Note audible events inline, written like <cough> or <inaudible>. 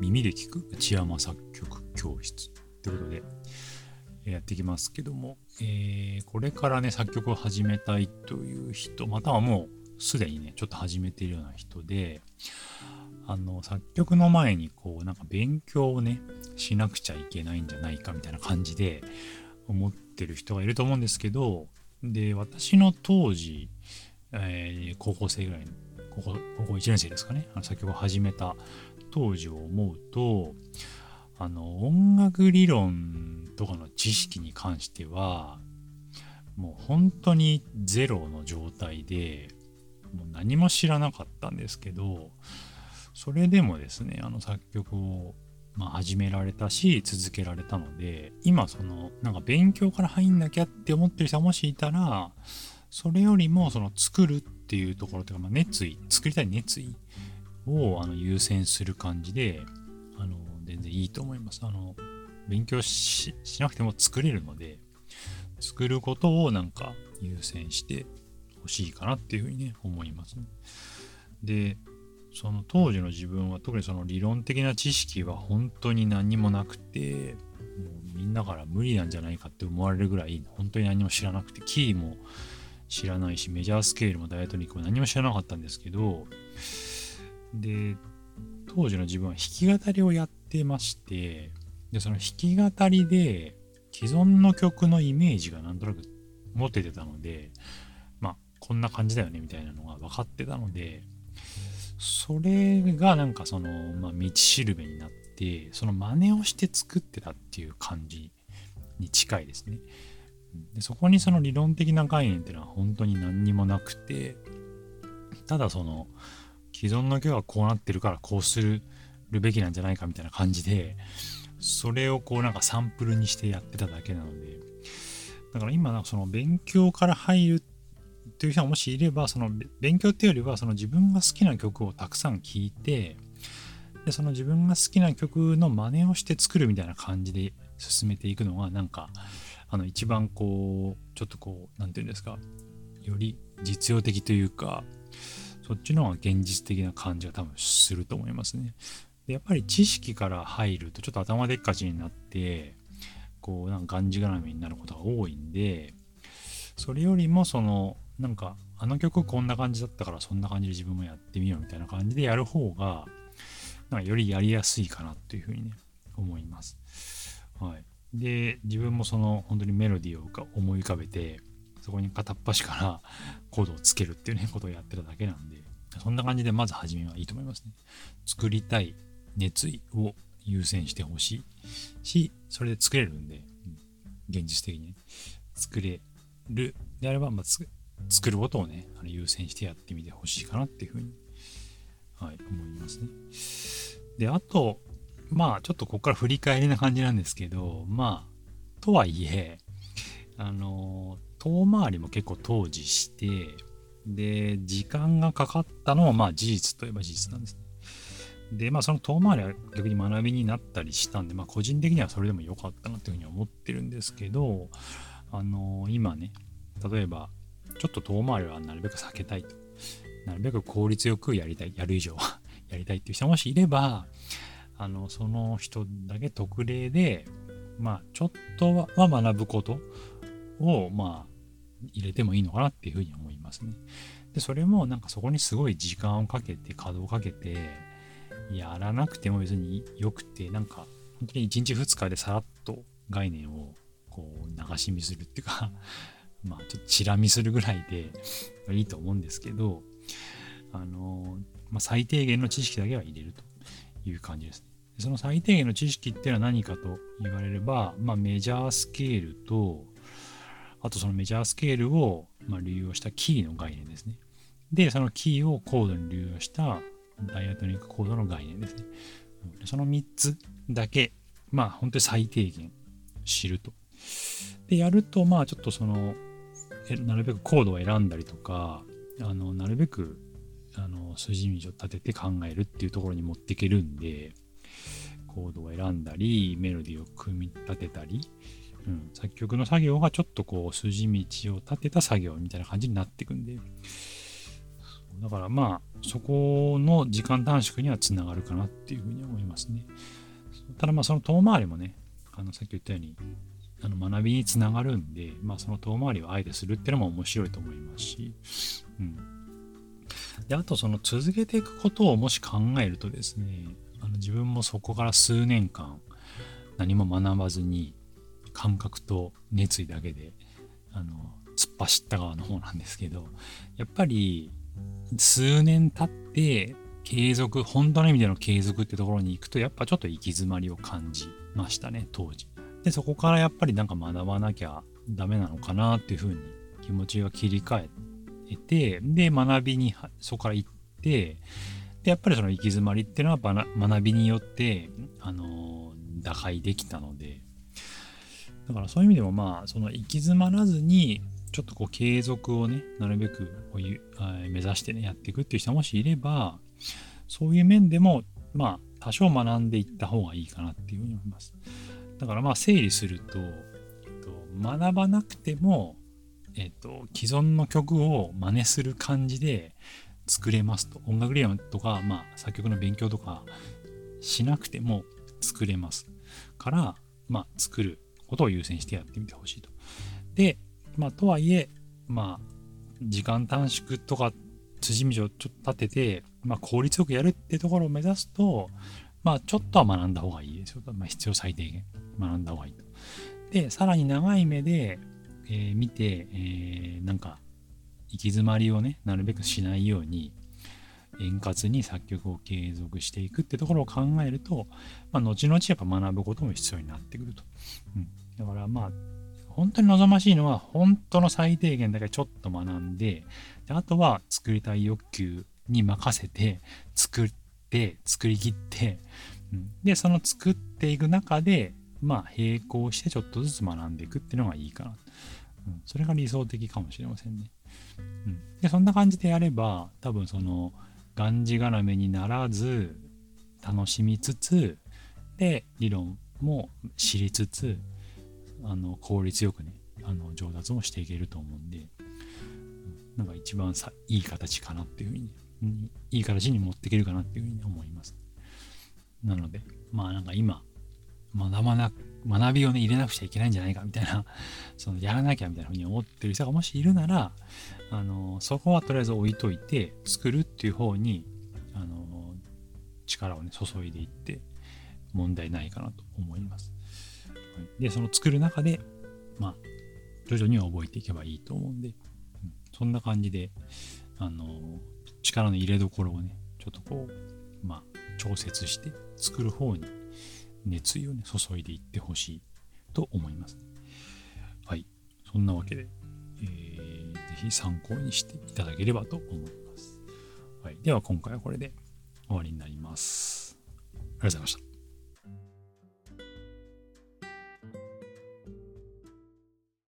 耳で聞く内山作曲教室ということで、やっていきますけども、えー、これからね、作曲を始めたいという人、またはもうすでにね、ちょっと始めているような人で、あの、作曲の前にこう、なんか勉強をね、しなくちゃいけないんじゃないかみたいな感じで思ってる人がいると思うんですけど、で、私の当時、えー、高校生ぐらい、高校高校1年生ですかね、あの作曲を始めた当時を思うと、あの、音楽理論とかの知識に関しては、もう本当にゼロの状態で、もう何も知らなかったんですけど、それでもですね、あの作曲を、まあ、始められたし、続けられたので、今その、なんか勉強から入んなきゃって思ってる人がもしいたら、それよりもその作るっていうところというか、まあ、熱意、作りたい熱意をあの優先する感じで、あの、全然いいと思います。あの、勉強しなくても作れるので、作ることをなんか優先してほしいかなっていうふうにね、思いますね。で、その当時の自分は特にその理論的な知識は本当に何もなくて、もうみんなから無理なんじゃないかって思われるぐらい本当に何も知らなくて、キーも知らないし、メジャースケールもダイアトニックも何も知らなかったんですけど、で、当時の自分は弾き語りをやってまして、で、その弾き語りで既存の曲のイメージがなんとなく持ててたので、まあ、こんな感じだよねみたいなのが分かってたので、それがなんかその、まあ、道しるべになって、その真似をして作ってたっていう感じに近いですね。でそこにその理論的な概念っていうのは本当に何にもなくて、ただその、既存の曲はこうなってるからこうするべきなんじゃないかみたいな感じで、それをこうなんかサンプルにしてやってただけなので、だから今なんかその勉強から入るっていう人がもしいれば、その勉強っていうよりはその自分が好きな曲をたくさん聴いて、で、その自分が好きな曲の真似をして作るみたいな感じで進めていくのがなんか、あの一番こう、ちょっとこう、なんていうんですか、より実用的というか、そっちの方が現実的な感じが多分すると思いますね。でやっぱり知識から入るとちょっと頭でっかちになって、こうなんかがんじがらめになることが多いんで、それよりもその、なんかあの曲こんな感じだったからそんな感じで自分もやってみようみたいな感じでやる方が、なんかよりやりやすいかなというふうにね、思います。はい。で、自分もその本当にメロディーを思い浮かべて、そこに片っ端からコードをつけるっていうね、ことをやってただけなんで、そんな感じでまず始めはいいと思いますね。作りたい熱意を優先してほしいし、それで作れるんで、現実的に、ね、作れるであれば、まあ、作ることをね、あの優先してやってみてほしいかなっていうふうに、はい、思いますね。で、あと、まあ、ちょっとここから振り返りな感じなんですけど、まあ、とはいえ、あの、遠回りも結構当時して、で、時間がかかったのは、まあ事実といえば事実なんですね。で、まあその遠回りは逆に学びになったりしたんで、まあ個人的にはそれでも良かったなというふうに思ってるんですけど、あのー、今ね、例えば、ちょっと遠回りはなるべく避けたいと。なるべく効率よくやりたい、やる以上は <laughs> やりたいっていう人がもしいれば、あの、その人だけ特例で、まあ、ちょっとは学ぶことを、まあ、入れてもいいのかなっていうふうに思いますね。で、それもなんかそこにすごい時間をかけて、稼働をかけて、やらなくても別によくて、なんか本当に1日2日でさらっと概念をこう流し見するっていうか <laughs> まあちょっとチラ見するぐらいでいいと思うんですけど、あの、まあ、最低限の知識だけは入れるという感じですね。その最低限の知識っていうのは何かと言われれば、まあ、メジャースケールと、あとそのメジャースケールを、まあ、流用したキーの概念ですね。で、そのキーをコードに流用したダイアトニックコードの概念ですね。その3つだけ、まあ本当に最低限知ると。で、やると、まあちょっとその、なるべくコードを選んだりとか、あの、なるべく、あの、筋道を立てて考えるっていうところに持っていけるんで、コードを選んだり、メロディーを組み立てたり、作曲の作業がちょっとこう筋道を立てた作業みたいな感じになっていくんで、だからまあ、そこの時間短縮にはつながるかなっていうふうに思いますね。ただまあその遠回りもね、あのさっき言ったようにあの学びにつながるんで、まあその遠回りをあえてするっていうのも面白いと思いますし、うん。で、あとその続けていくことをもし考えるとですね、あの自分もそこから数年間何も学ばずに感覚と熱意だけであの突っ走った側の方なんですけどやっぱり数年経って継続本当の意味での継続ってところに行くとやっぱちょっと行き詰まりを感じましたね当時。でそこからやっぱりなんか学ばなきゃダメなのかなっていうふうに気持ちが切り替えてで学びにそこから行ってでやっぱりその行き詰まりっていうのは学びによってあの打開できたのでだからそういう意味でもまあその行き詰まらずにちょっとこう継続をねなるべく目指してねやっていくっていう人もしいればそういう面でもまあ多少学んでいった方がいいかなっていうふうに思います。だからまあ整理すると、えっと、学ばなくてもえっと既存の曲を真似する感じで作れますと。音楽理論とかまあ作曲の勉強とかしなくても作れますからまあ作る。ことを優先してやってみてほしいと。で、まあ、とはいえ、まあ、時間短縮とか、辻道をちょっと立てて、まあ、効率よくやるってところを目指すと、まあ、ちょっとは学んだ方がいいですよ。まあ、必要最低限学んだ方がいいと。で、さらに長い目で、えー、見て、えー、なんか、行き詰まりをね、なるべくしないように、円滑に作曲を継続していくってところを考えると、まあ、後々やっぱ学ぶことも必要になってくると。うん、だからまあ、本当に望ましいのは、本当の最低限だけちょっと学んで、であとは作りたい欲求に任せて、作って、作りきって、うん、で、その作っていく中で、まあ、並行してちょっとずつ学んでいくっていうのがいいかな。うん、それが理想的かもしれませんね。うん、で、そんな感じでやれば、多分その、がんじがらめにならず楽しみつつで理論も知りつつあの効率よくねあの上達もしていけると思うんでなんか一番さいい形かなっていうふうに、いい形に持っていけるかなっていうふうに思います。なのでまあなんか今学ばな学びをね入れなくちゃいけないんじゃないかみたいな <laughs> そのやらなきゃみたいなふうに思ってる人がもしいるならあのそこはとりあえず置いといて作るっていう方にあの力をね注いでいって問題ないかなと思います。でその作る中でまあ徐々には覚えていけばいいと思うんで、うん、そんな感じであの力の入れどころをねちょっとこうまあ調節して作る方に熱意をね注いでいってほしいと思います。はい。そんなわけで、えー、ぜひ参考にしていただければと思います。はい。では今回はこれで終わりになります。ありがとうございました。